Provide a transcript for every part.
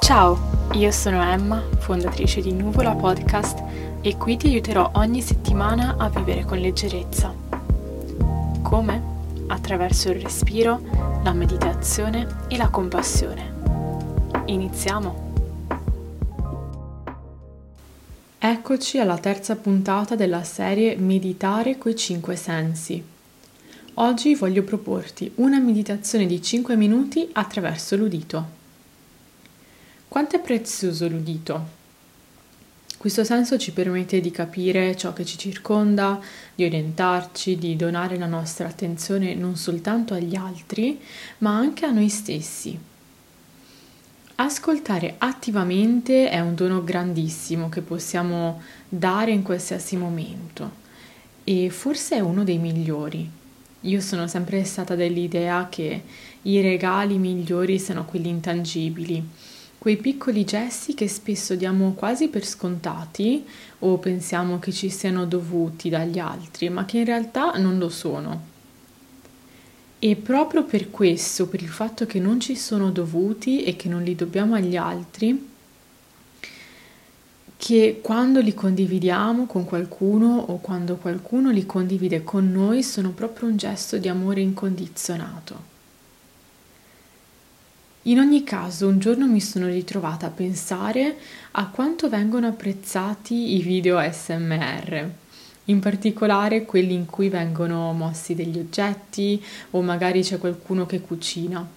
Ciao, io sono Emma, fondatrice di Nuvola Podcast e qui ti aiuterò ogni settimana a vivere con leggerezza. Come? Attraverso il respiro, la meditazione e la compassione. Iniziamo! Eccoci alla terza puntata della serie Meditare coi cinque sensi. Oggi voglio proporti una meditazione di 5 minuti attraverso l'udito. Quanto è prezioso l'udito? Questo senso ci permette di capire ciò che ci circonda, di orientarci, di donare la nostra attenzione non soltanto agli altri, ma anche a noi stessi. Ascoltare attivamente è un dono grandissimo che possiamo dare in qualsiasi momento e forse è uno dei migliori. Io sono sempre stata dell'idea che i regali migliori sono quelli intangibili quei piccoli gesti che spesso diamo quasi per scontati o pensiamo che ci siano dovuti dagli altri, ma che in realtà non lo sono. E proprio per questo, per il fatto che non ci sono dovuti e che non li dobbiamo agli altri, che quando li condividiamo con qualcuno o quando qualcuno li condivide con noi sono proprio un gesto di amore incondizionato. In ogni caso, un giorno mi sono ritrovata a pensare a quanto vengono apprezzati i video SMR, in particolare quelli in cui vengono mossi degli oggetti o magari c'è qualcuno che cucina.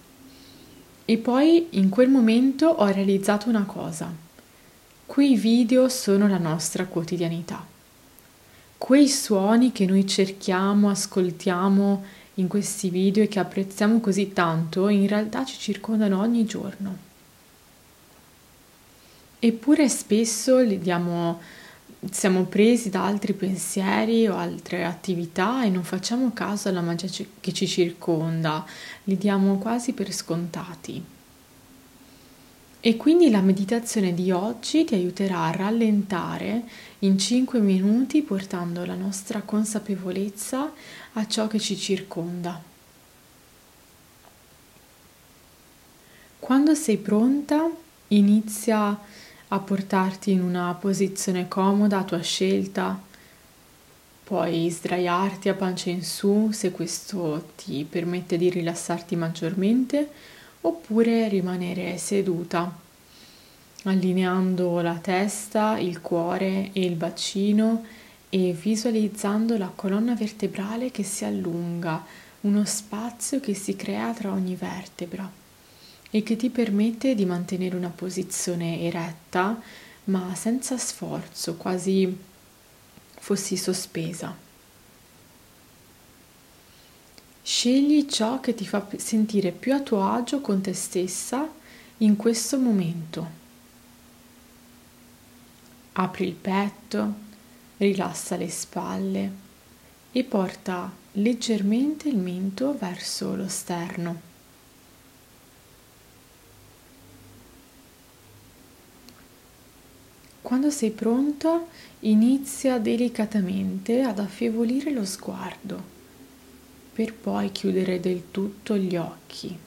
E poi in quel momento ho realizzato una cosa. Quei video sono la nostra quotidianità. Quei suoni che noi cerchiamo, ascoltiamo in questi video e che apprezziamo così tanto in realtà ci circondano ogni giorno. Eppure spesso li diamo, siamo presi da altri pensieri o altre attività e non facciamo caso alla magia che ci circonda, li diamo quasi per scontati. E quindi la meditazione di oggi ti aiuterà a rallentare in 5 minuti portando la nostra consapevolezza a ciò che ci circonda. Quando sei pronta, inizia a portarti in una posizione comoda a tua scelta. Puoi sdraiarti a pancia in su se questo ti permette di rilassarti maggiormente oppure rimanere seduta, allineando la testa, il cuore e il bacino e visualizzando la colonna vertebrale che si allunga, uno spazio che si crea tra ogni vertebra e che ti permette di mantenere una posizione eretta ma senza sforzo, quasi fossi sospesa. Scegli ciò che ti fa sentire più a tuo agio con te stessa in questo momento. Apri il petto, rilassa le spalle e porta leggermente il mento verso lo sterno. Quando sei pronta, inizia delicatamente ad affievolire lo sguardo per poi chiudere del tutto gli occhi.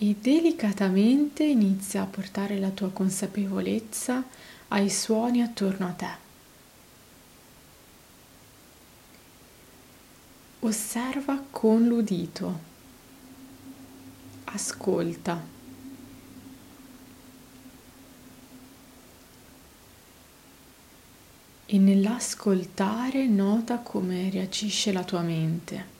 E delicatamente inizia a portare la tua consapevolezza ai suoni attorno a te. Osserva con l'udito. Ascolta. E nell'ascoltare nota come reagisce la tua mente.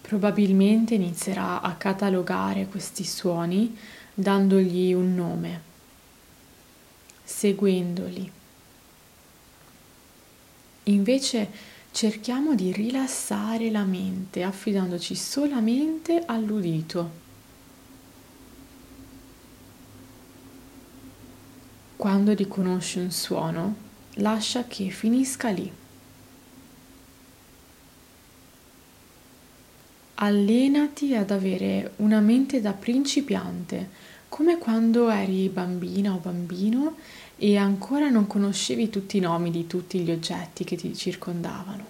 Probabilmente inizierà a catalogare questi suoni dandogli un nome, seguendoli. Invece cerchiamo di rilassare la mente affidandoci solamente all'udito. Quando riconosci un suono, lascia che finisca lì. allenati ad avere una mente da principiante, come quando eri bambina o bambino e ancora non conoscevi tutti i nomi di tutti gli oggetti che ti circondavano.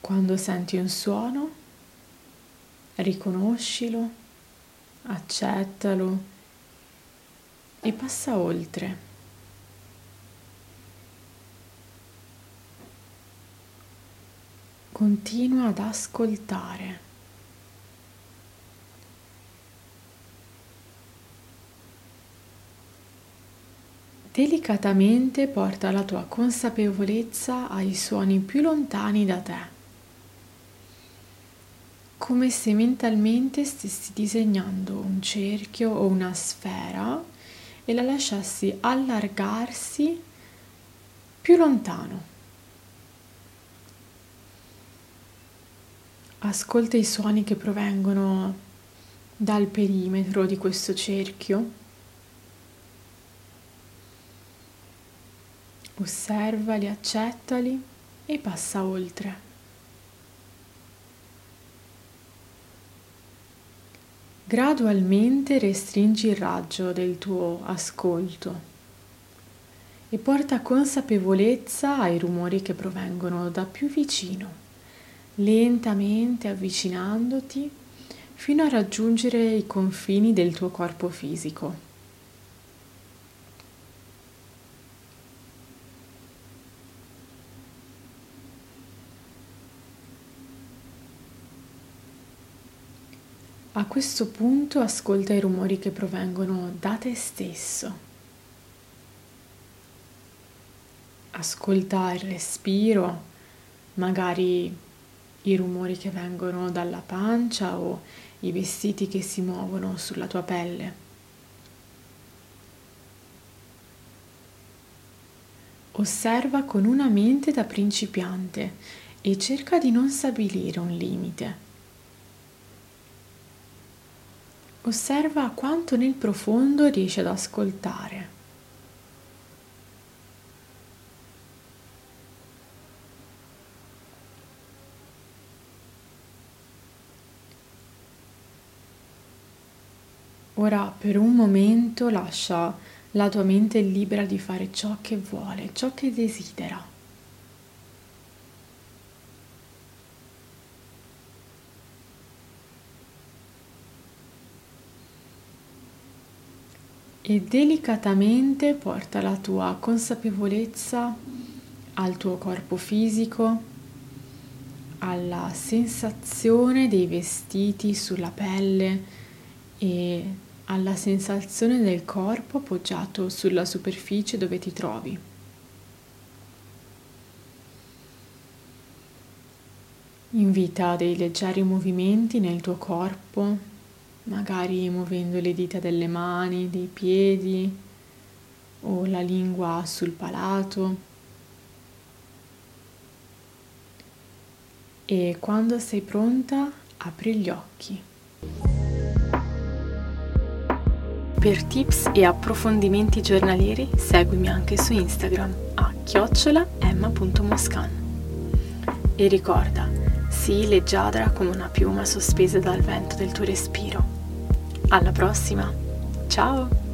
Quando senti un suono, riconoscilo, accettalo e passa oltre. Continua ad ascoltare. Delicatamente porta la tua consapevolezza ai suoni più lontani da te, come se mentalmente stessi disegnando un cerchio o una sfera e la lasciassi allargarsi più lontano. Ascolta i suoni che provengono dal perimetro di questo cerchio. Osservali, accettali e passa oltre. Gradualmente restringi il raggio del tuo ascolto e porta consapevolezza ai rumori che provengono da più vicino lentamente avvicinandoti fino a raggiungere i confini del tuo corpo fisico. A questo punto ascolta i rumori che provengono da te stesso. Ascolta il respiro, magari i rumori che vengono dalla pancia o i vestiti che si muovono sulla tua pelle. Osserva con una mente da principiante e cerca di non stabilire un limite. Osserva quanto nel profondo riesci ad ascoltare. Ora per un momento lascia la tua mente libera di fare ciò che vuole, ciò che desidera. E delicatamente porta la tua consapevolezza al tuo corpo fisico, alla sensazione dei vestiti sulla pelle e alla sensazione del corpo appoggiato sulla superficie dove ti trovi. Invita dei leggeri movimenti nel tuo corpo, magari muovendo le dita delle mani, dei piedi o la lingua sul palato. E quando sei pronta, apri gli occhi. Per tips e approfondimenti giornalieri seguimi anche su Instagram a chiocciolaemma.moscan. E ricorda, sii leggiadra come una piuma sospesa dal vento del tuo respiro. Alla prossima! Ciao!